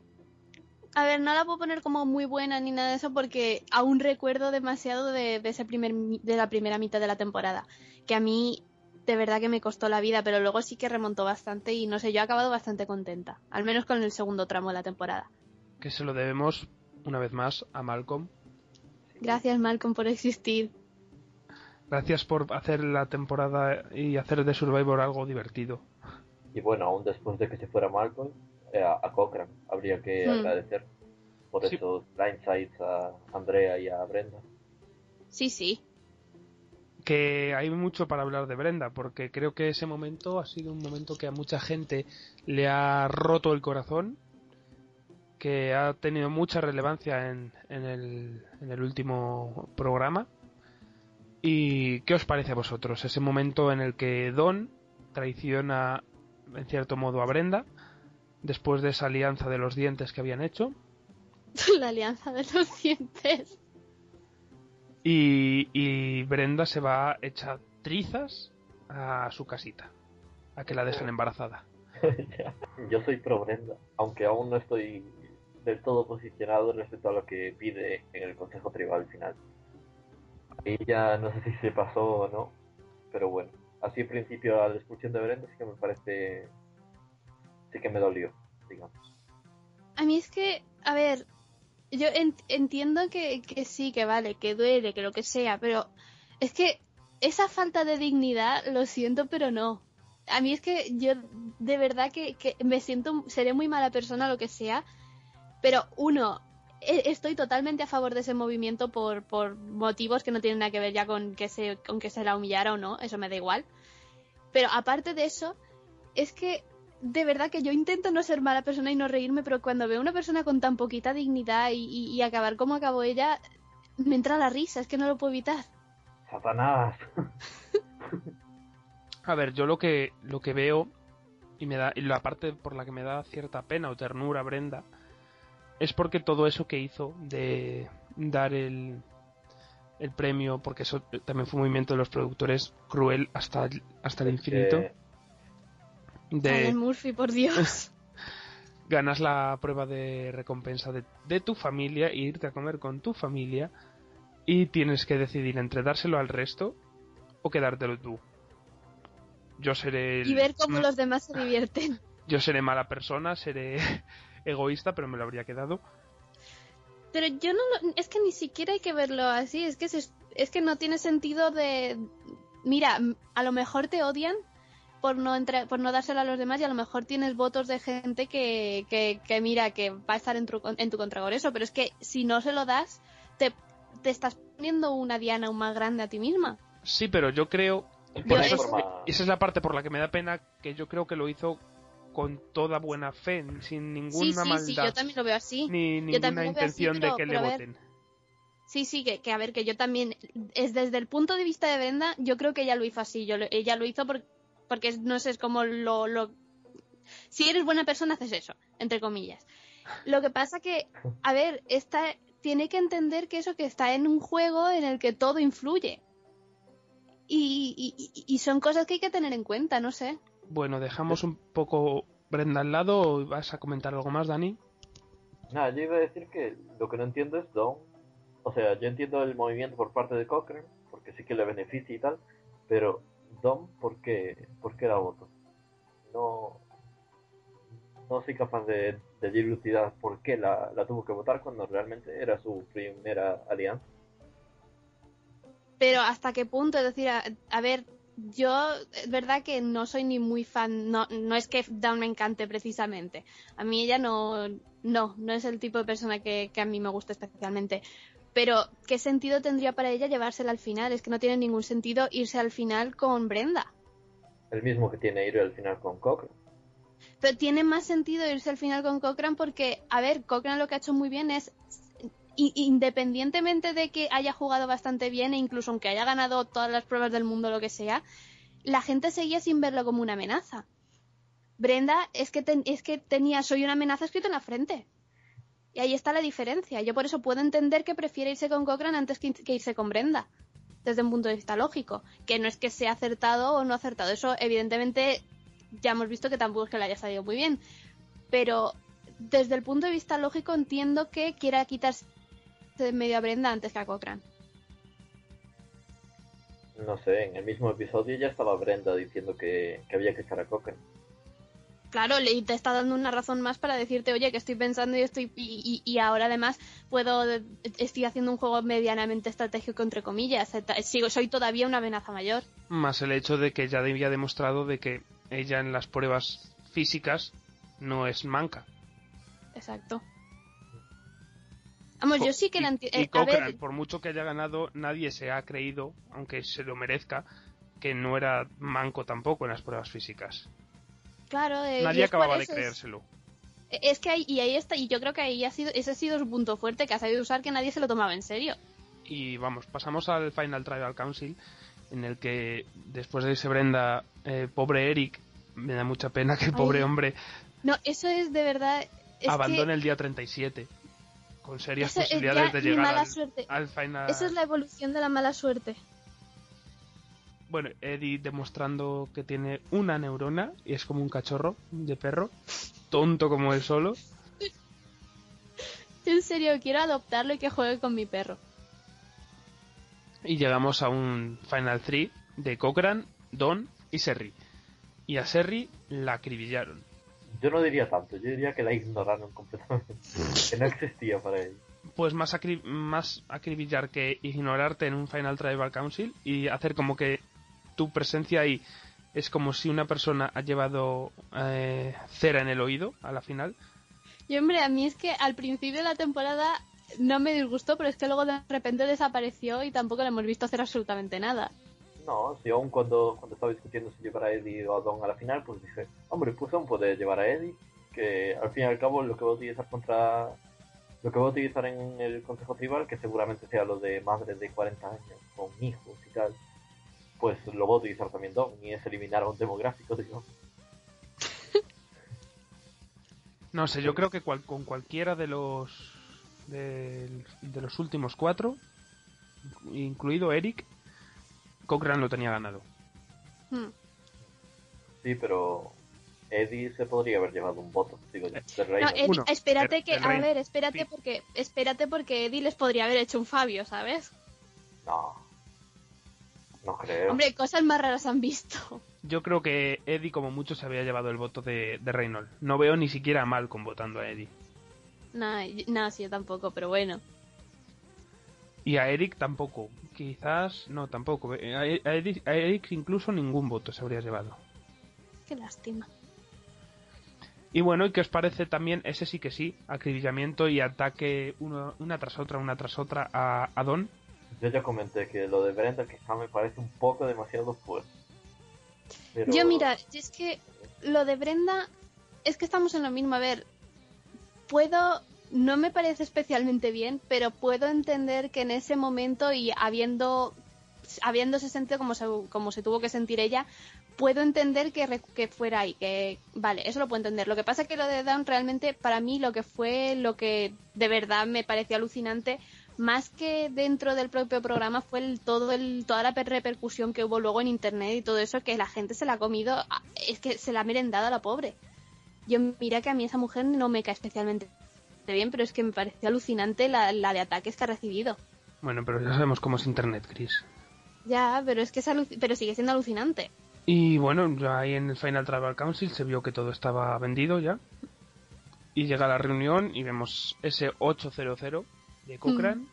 a ver, no la puedo poner como muy buena ni nada de eso porque aún recuerdo demasiado de, de ese primer, mi- de la primera mitad de la temporada. Que a mí, de verdad que me costó la vida, pero luego sí que remontó bastante y no sé, yo he acabado bastante contenta. Al menos con el segundo tramo de la temporada.
Que se lo debemos, una vez más, a Malcolm.
Gracias, Malcolm, por existir.
Gracias por hacer la temporada y hacer de Survivor algo divertido.
Y bueno, aún después de que se fuera Malcolm, a, a Cochran habría que
Hmm.
agradecer por
Sí.
esos blindsides a Andrea y a Brenda.
Sí, sí.
que hay mucho para hablar de Brenda, porque creo que ese momento ha sido un momento que a mucha gente le ha roto el corazón, que ha tenido mucha relevancia en, en, el, en el último programa. ¿Y qué os parece a vosotros? Ese momento en el que Don traiciona, en cierto modo, a Brenda, después de esa alianza de los dientes que habían hecho,
La alianza de los dientes.
y, y Brenda se va hecha trizas a su casita, a que la dejen embarazada.
Yo soy pro Brenda, aunque aún no estoy del todo posicionado respecto a lo que pide en el Consejo Tribal final. Ya no sé si se pasó o no, pero bueno, así en principio a la expulsión de Brenda sí que me parece, sí que me dolió, digamos.
A mí es que, a ver, yo en- entiendo que, que sí, que vale, que duele, que lo que sea, pero es que esa falta de dignidad, lo siento, pero no. A mí es que yo de verdad que, que me siento, seré muy mala persona, lo que sea, pero uno, e- estoy totalmente a favor de ese movimiento por, por motivos que no tienen nada que ver ya con que, se, con que se la humillara o no, eso me da igual. Pero aparte de eso, es que de verdad que yo intento no ser mala persona y no reírme, pero cuando veo a una persona con tan poquita dignidad y, y- y acabar como acabó ella, me entra la risa, es que no lo puedo evitar.
Satanás.
A ver, yo lo que, lo que veo y me da y la parte por la que me da cierta pena o ternura Brenda es porque todo eso que hizo de dar el, el premio, porque eso también fue un movimiento de los productores cruel hasta, el- hasta el infinito,
Eh,
de
Murphy, por Dios.
ganas la prueba de recompensa de, de tu familia e irte a comer con tu familia y tienes que decidir entre dárselo al resto o quedártelo tú. Yo seré el-
y ver cómo los demás se divierten.
yo seré mala persona, seré egoísta, pero me lo habría quedado.
Pero yo no lo- es que ni siquiera hay que verlo así, es que se- es que no tiene sentido de mira, a lo mejor te odian por no entre- por no dárselo a los demás y a lo mejor tienes votos de gente que, que, que mira que va a estar en tu, en tu contra por eso, pero es que si no se lo das te, te estás poniendo una diana aún más grande a ti misma.
Sí, pero yo creo
es
por
una
eso-
forma-
esa es la parte por la que me da pena que yo creo que lo hizo con toda buena fe, sin ninguna
Sí, sí, sí,
maldad
yo también lo veo así.
ni
Yo
ninguna
así,
intención
pero-
de que le voten.
Sí, sí, que, que a ver, que yo también, es desde el punto de vista de Brenda, yo creo que ella lo hizo así, yo lo- ella lo hizo por- porque no sé, es como lo, lo... Si eres buena persona, haces eso, entre comillas. Lo que pasa que, a ver, esta, tiene que entender que eso que está en un juego en el que todo influye. Y, y- y- y son cosas que hay que tener en cuenta, no sé.
Bueno, dejamos un poco Brenda al lado o vas a comentar algo más, Dani.
Nada, yo iba a decir que lo que no entiendo es Don. O sea, yo entiendo el movimiento por parte de Cochrane, porque sí que le beneficia y tal, pero Don, ¿por qué, ¿por qué la voto? No, no soy capaz de, de dilucidar por qué la, la tuvo que votar cuando realmente era su primera alianza.
Pero hasta qué punto, es decir, a, a ver, yo es verdad que no soy ni muy fan, no, no es que Dawn me encante precisamente. A mí ella no, no, no es el tipo de persona que, que a mí me gusta especialmente. Pero, ¿qué sentido tendría para ella llevársela al final? Es que no tiene ningún sentido irse al final con Brenda.
El mismo que tiene ir al final con Cochrane.
Pero tiene más sentido irse al final con Cochrane porque, a ver, Cochrane lo que ha hecho muy bien es, independientemente de que haya jugado bastante bien e incluso aunque haya ganado todas las pruebas del mundo, lo que sea, la gente seguía sin verlo como una amenaza. Brenda es que, ten- es que tenía soy una amenaza escrito en la frente. Y ahí está la diferencia. Yo por eso puedo entender que prefiere irse con Cochrane antes que, irse con Brenda. Desde un punto de vista lógico. Que no es que sea acertado o no acertado. Eso, evidentemente, ya hemos visto que tampoco es que le haya salido muy bien. Pero desde el punto de vista lógico entiendo que quiera quitarse de medio a Brenda antes que a Cochrane.
No sé, en el mismo episodio ya estaba Brenda diciendo que, que había que echar a Cochrane.
Claro, le- y te está dando una razón más para decirte, oye, que estoy pensando y estoy y, y- y ahora además puedo estoy haciendo un juego medianamente estratégico entre comillas. Sigo, soy todavía una amenaza mayor.
Más el hecho de que ya había demostrado de que ella en las pruebas físicas no es manca.
Exacto. Vamos, yo sí que
y,
la
y
entiendo.
Cochrane,
ver,
por mucho que haya ganado, nadie se ha creído, aunque se lo merezca, que no era manco tampoco en las pruebas físicas.
Claro, eh,
nadie acababa de
es-
creérselo.
Es que ahí, y ahí está, y yo creo que ahí ha sido, ese ha sido su punto fuerte, que ha sabido usar que nadie se lo tomaba en serio.
Y vamos, pasamos al Final Trial Council, en el que después de ese Brenda, eh, pobre Eric, me da mucha pena que el pobre
Ay.
hombre
No, eso es de verdad. Es
abandone
que
el día 37, con serias
Eso es
posibilidades
ya
de llegar
mala
al,
suerte.
al Final.
eso es la evolución de la mala suerte.
Bueno, Eddie demostrando que tiene una neurona y es como un cachorro de perro, tonto como él solo.
En serio, quiero adoptarlo y que juegue con mi perro.
Y llegamos a un Final 3 de Cochrane, Don y Serry. Y a Serry la acribillaron.
Yo no diría tanto, yo diría que la ignoraron completamente. que no existía para ellos.
pues más, acri- más acribillar que ignorarte en un Final Tribal Council y hacer como que tu presencia ahí es como si una persona ha llevado eh, cera en el oído a la final.
Y hombre, a mí es que al principio de la temporada no me disgustó, pero es que luego de repente desapareció y tampoco le hemos visto hacer absolutamente nada.
No, si aún cuando, cuando estaba discutiendo si llevar a Eddie o a Don a la final, pues dije, hombre, pues aún puede llevar a Eddie, que al fin y al cabo lo que va a utilizar contra... Lo que va a utilizar en el Consejo Tribal, que seguramente sea lo de madres de 40 años, con hijos y tal, pues lo va a utilizar también Don, y es eliminar a un demográfico, digamos.
No sé, yo creo que cual- con cualquiera de los de, los últimos cuatro, incluido Eric, Cochrane lo tenía ganado.
Hmm.
Sí, pero Eddie se podría haber llevado un voto, digo yo, de
No,
Reynolds.
Eddie,
Uno,
espérate
el-
que, a ver, espérate
Sí.
porque, espérate porque Eddie les podría haber hecho un Fabio, ¿sabes?
No, no creo.
Hombre, cosas más raras han visto.
Yo creo que Eddie, como mucho, se había llevado el voto de, de Reynolds. No veo ni siquiera a Malcolm votando a Eddie.
No, y- no, sí, yo tampoco, pero bueno.
Y a Eric tampoco. Quizás, no, tampoco. A, a Eric, a Eric incluso ningún voto se habría llevado.
Qué lástima.
Y bueno, ¿y qué os parece también? Ese sí que sí, acribillamiento y ataque uno, una tras otra, una tras otra a, a Don.
Yo ya comenté que lo de Brenda quizá me parece un poco demasiado fuerte.
Yo, mira, es que lo de Brenda, es que estamos en lo mismo. A ver, puedo, no me parece especialmente bien, pero puedo entender que en ese momento y habiendo, habiéndose sentido como se, como se tuvo que sentir ella, puedo entender que, que fuera ahí, que vale, eso lo puedo entender. Lo que pasa es que lo de Down realmente, para mí, lo que fue, lo que de verdad me pareció alucinante, más que dentro del propio programa, fue el, todo el, toda la per- repercusión que hubo luego en internet y todo eso, que la gente se la ha comido, a- es que se la ha merendado a la pobre. Yo mira que a mí esa mujer no me cae especialmente bien, pero es que me pareció alucinante la, la de ataques que ha recibido.
Bueno, pero ya sabemos cómo es Internet, Chris.
Ya, pero es que es pero sigue siendo alucinante.
Y bueno, ya ahí en el Final Tribal Council se vio que todo estaba vendido ya. Y llega la reunión y vemos ese 800 de Cochrane.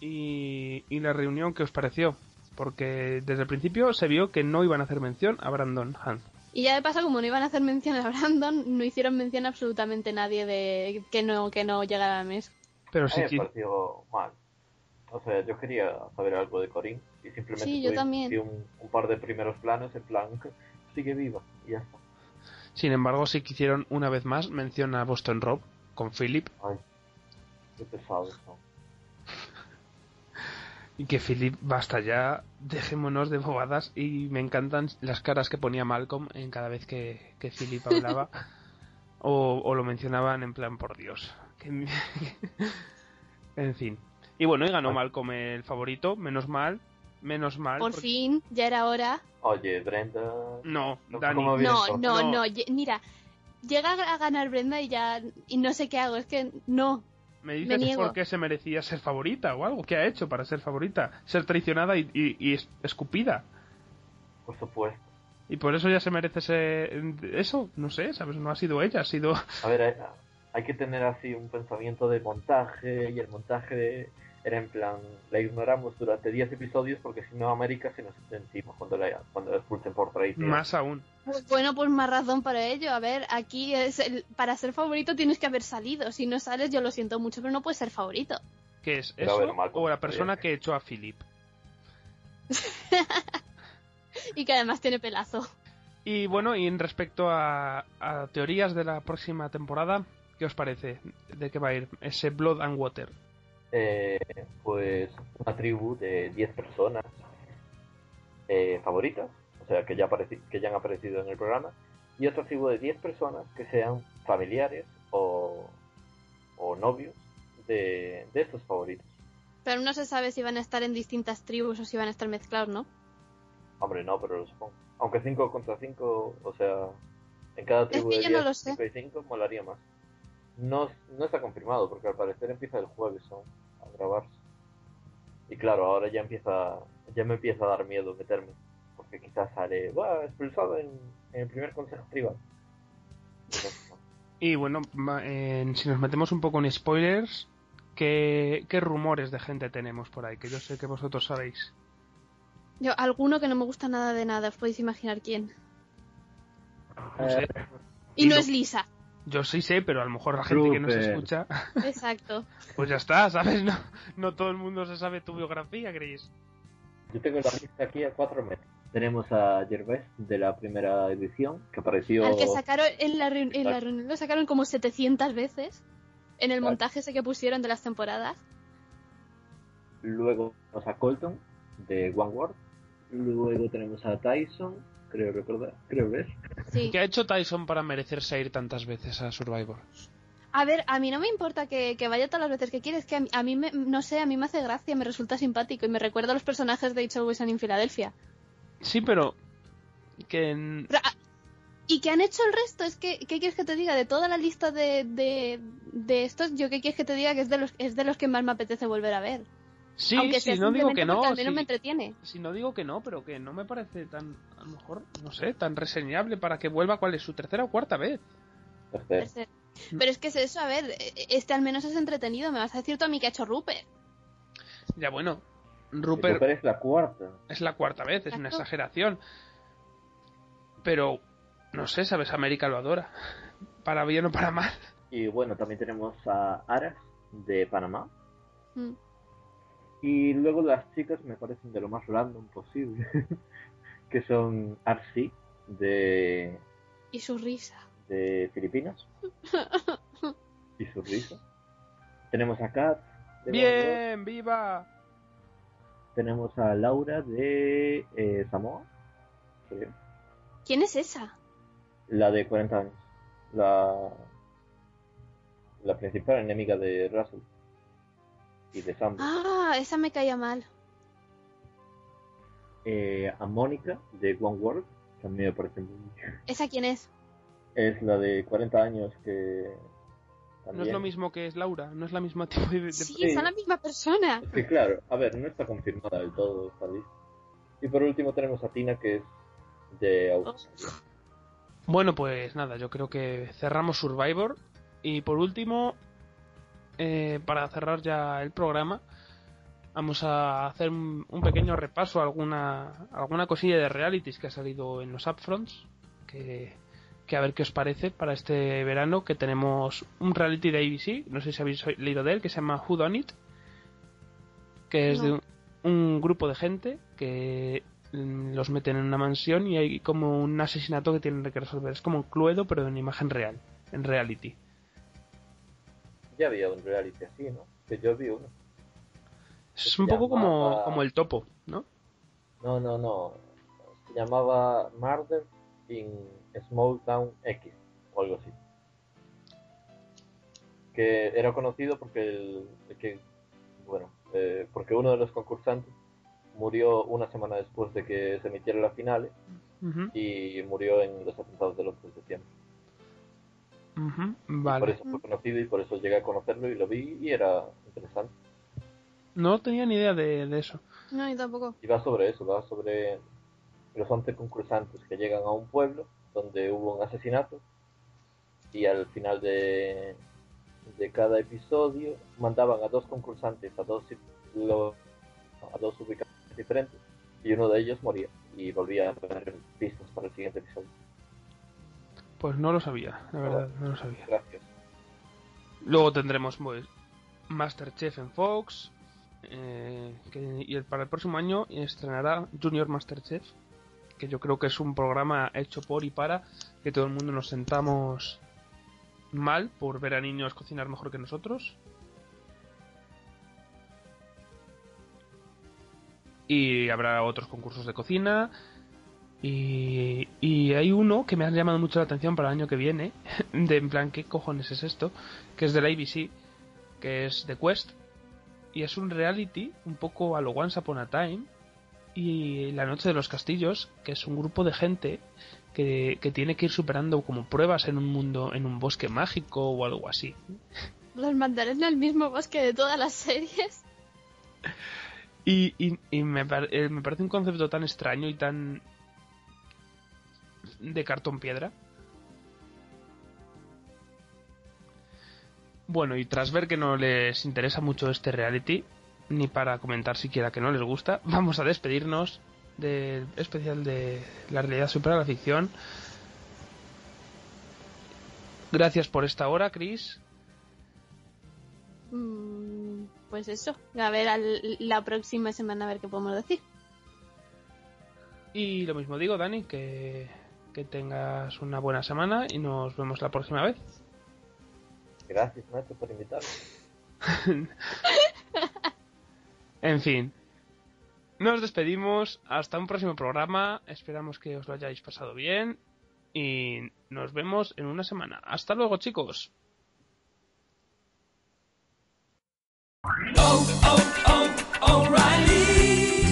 Y, y la reunión, ¿qué os pareció? Porque desde el principio se vio que no iban a hacer mención a Brandon Hunt.
Y ya de paso, como no iban a hacer mención a Brandon, no hicieron mención a absolutamente nadie de que no, que no llegara a la mesa.
Pero sí que
pareció mal. O sea, yo quería saber algo de Corín y simplemente
Sí, yo
tuve-
también.
vi un, un par de primeros planos en plan, sigue viva y ya está.
Sin embargo, sí que hicieron una vez más mención a Boston Rob con Philip.
Ay, qué pesados son.
Y que Philip, basta ya, dejémonos de bobadas. Y me encantan las caras que ponía Malcolm en cada vez que, que Philip hablaba. o, o lo mencionaban en plan, por Dios. Que- en fin. Y bueno, y ganó Malcolm el favorito, menos mal. Menos mal.
Por
porque-
fin, ya era hora.
Oye, Brenda...
No,
No,
Dani.
¿cómo Bien,
No, no, no, mira, llega a ganar Brenda y ya, y no sé qué hago, es que no.
Me
me
dices
niego.
por qué se merecía ser favorita o algo. ¿Qué ha hecho para ser favorita? Ser traicionada y, y- y es- escupida.
Por supuesto.
Y por eso ya se merece ese, eso, no sé, ¿sabes? No ha sido ella, ha sido...
A ver, hay, hay que tener así un pensamiento de montaje y el montaje era en plan, la ignoramos durante 10 episodios porque si no América se nos encima cuando la, cuando la expulsen por traición.
Más aún.
Pues bueno, pues más razón para ello. A ver, aquí es el- para ser favorito tienes que haber salido. Si no sales, yo lo siento mucho, pero no puedes ser favorito.
¿Qué es? ¿Eso
ver, Malcolm,
o la persona que echó a Philip?
Y que además tiene pelazo.
Y bueno, y en respecto a, a teorías de la próxima temporada, ¿qué os parece? ¿De qué va a ir ese Blood and Water?
Eh, pues una tribu de 10 personas eh, favoritas, o sea, que ya, que ya han aparecido en el programa, y otra tribu de 10 personas que sean familiares o, o novios de, de estos favoritos.
Pero no se sabe si van a estar en distintas tribus o si van a estar mezclados, ¿no?
Hombre, no, pero lo supongo. Aunque 5 contra 5, o sea, en cada tribu
que
de
yo no
10,
lo sé.
5 y 5 molaría más. No, no está confirmado, porque al parecer empieza el jueves aún a Y claro, ahora ya empieza, ya me empieza a dar miedo meterme, porque quizás sale, va, expulsado en, en el primer consejo tribal. Y no, no.
Y bueno, ma- en- si nos metemos un poco en spoilers, ¿qué, qué rumores de gente tenemos por ahí? Que yo sé que vosotros sabéis.
Yo, alguno que no me gusta nada de nada, os podéis imaginar quién.
No sé.
Y no es Lisa.
Yo sí sé, pero a lo mejor la gente que nos escucha,
Exacto.
pues ya está, ¿sabes? No, no todo el mundo se sabe tu biografía, Chris.
Yo tengo la lista aquí a cuatro metros. Tenemos a Gervais de la primera edición, que apareció...
Al que sacaron en la, reun- en la reunión lo sacaron como 700 veces. En el montaje ese que pusieron de las temporadas.
Luego tenemos a Colton de One World. Luego tenemos a Tyson, creo recordar, creo ver.
Sí.
¿Qué ha hecho Tyson para merecerse ir tantas veces a Survivor?
A ver, a mí no me importa que, que vaya todas las veces que quieres, que a mí, a mí me, no sé, a mí me hace gracia, me resulta simpático y me recuerda a los personajes de It's Always Sunny en Filadelfia.
Sí, pero que en-
Pero, ah, ¿Y qué han hecho el resto? Es que, ¿qué quieres que te diga? De toda la lista de, de, de estos, yo qué quieres que te diga que es de los, es de los que más me apetece volver a ver.
Sí,
Aunque
sí,
sea
no digo que no.
porque al menos
sí.
me entretiene.
No digo que no, pero que no me parece tan, a lo mejor, no sé, tan reseñable para que vuelva cuál es su tercera o cuarta vez.
Tercer.
Pero es que es eso, a ver, este al menos es entretenido. Me vas a decir tú a mí que ha hecho Rupert.
Ya bueno,
Rupert
Rupert
es la cuarta.
es la cuarta vez, es una exageración. Pero, no sé, sabes, América lo adora. Para bien o para mal.
Y bueno, también tenemos a Aras de Panamá.
Mm.
Y luego las chicas me parecen de lo más random posible. que son RC de,
Y su risa.
de Filipinas. y su risa. Tenemos a Kat. de.
Bien, viva.
Tenemos a Laura de eh, Samoa. creo.
¿Quién es esa?
La de 40 años. La, la principal enemiga de Russell. Y de Sam.
Ah, esa me caía mal.
Eh, a Mónica de One World. Que a mí me parece muy...
¿Esa quién es?
Es la de 40 años que...
No es
también-
lo mismo que es Laura, no es la misma tipo de... de-
Sí,
Sí.
son la misma persona.
Sí, claro. A ver, no está confirmada del todo esta lista. Y por último tenemos a Tina que es de Australia.
Bueno, pues nada, yo creo que cerramos Survivor. Y por último, eh, para cerrar ya el programa, vamos a hacer un, un pequeño repaso a alguna, alguna cosilla de realities que ha salido en los upfronts. Que, que a ver qué os parece para este verano. Que tenemos un reality de ABC, no sé si habéis leído de él, que se llama Who Done It. Que es de un, un grupo de gente que mm, los meten en una mansión y hay como un asesinato que tienen que resolver. Es como un Cluedo, pero en imagen real, en reality.
Ya había un reality así, ¿no? Que yo vi uno.
Es un poco como,
llamaba-
como el topo, ¿no?
No, no, no. Se llamaba Murder in Small Town X o algo así. Que era conocido porque el, que, bueno, eh, porque uno de los concursantes murió una semana después de que se emitiera la final
Ujú,
y murió en los atentados del 11 de septiembre.
Ujú,
Por
Vale.
eso fue conocido y por eso llegué a conocerlo y lo vi y era interesante.
No tenía ni idea de, de eso.
No, yo tampoco.
Y va sobre eso, va sobre los 11 concursantes que llegan a un pueblo donde hubo un asesinato y al final de, de cada episodio mandaban a dos concursantes a dos, lo- a dos ubicaciones diferentes y uno de ellos moría y volvía a tener pistas para el siguiente episodio.
Pues no lo sabía, la verdad, no lo sabía.
Gracias.
Luego tendremos pues, Masterchef en Fox. eh, que, y el- para el próximo año estrenará Junior Masterchef. Que yo creo que es un programa hecho por y para que todo el mundo nos sentamos mal por ver a niños cocinar mejor que nosotros. Y habrá otros concursos de cocina. Y, y hay uno que me ha llamado mucho la atención para el año que viene. De en plan, ¿qué cojones es esto? Que es de la ABC. Que es The Quest. Y es un reality un poco a lo Once Upon a Time. Y La Noche de los Castillos. Que es un grupo de gente que, que tiene que ir superando como pruebas en un mundo, en un bosque mágico o algo así.
Los mandaré en el mismo bosque de todas las series.
Y, y, y me, eh, me parece un concepto tan extraño y tan de cartón piedra. Bueno, y tras ver que no les interesa mucho este reality, ni para comentar siquiera que no les gusta, vamos a despedirnos del especial de la realidad supera la ficción. Gracias por esta hora, Chris.
Mm, pues eso, a ver al- la próxima semana a ver qué podemos decir.
Y lo mismo digo, Dani, que, que tengas una buena semana y nos vemos la próxima vez.
Gracias, maestro, por invitarme.
En fin. Nos despedimos. Hasta un próximo programa. Esperamos que os lo hayáis pasado bien. Y nos vemos en una semana. Hasta luego, chicos.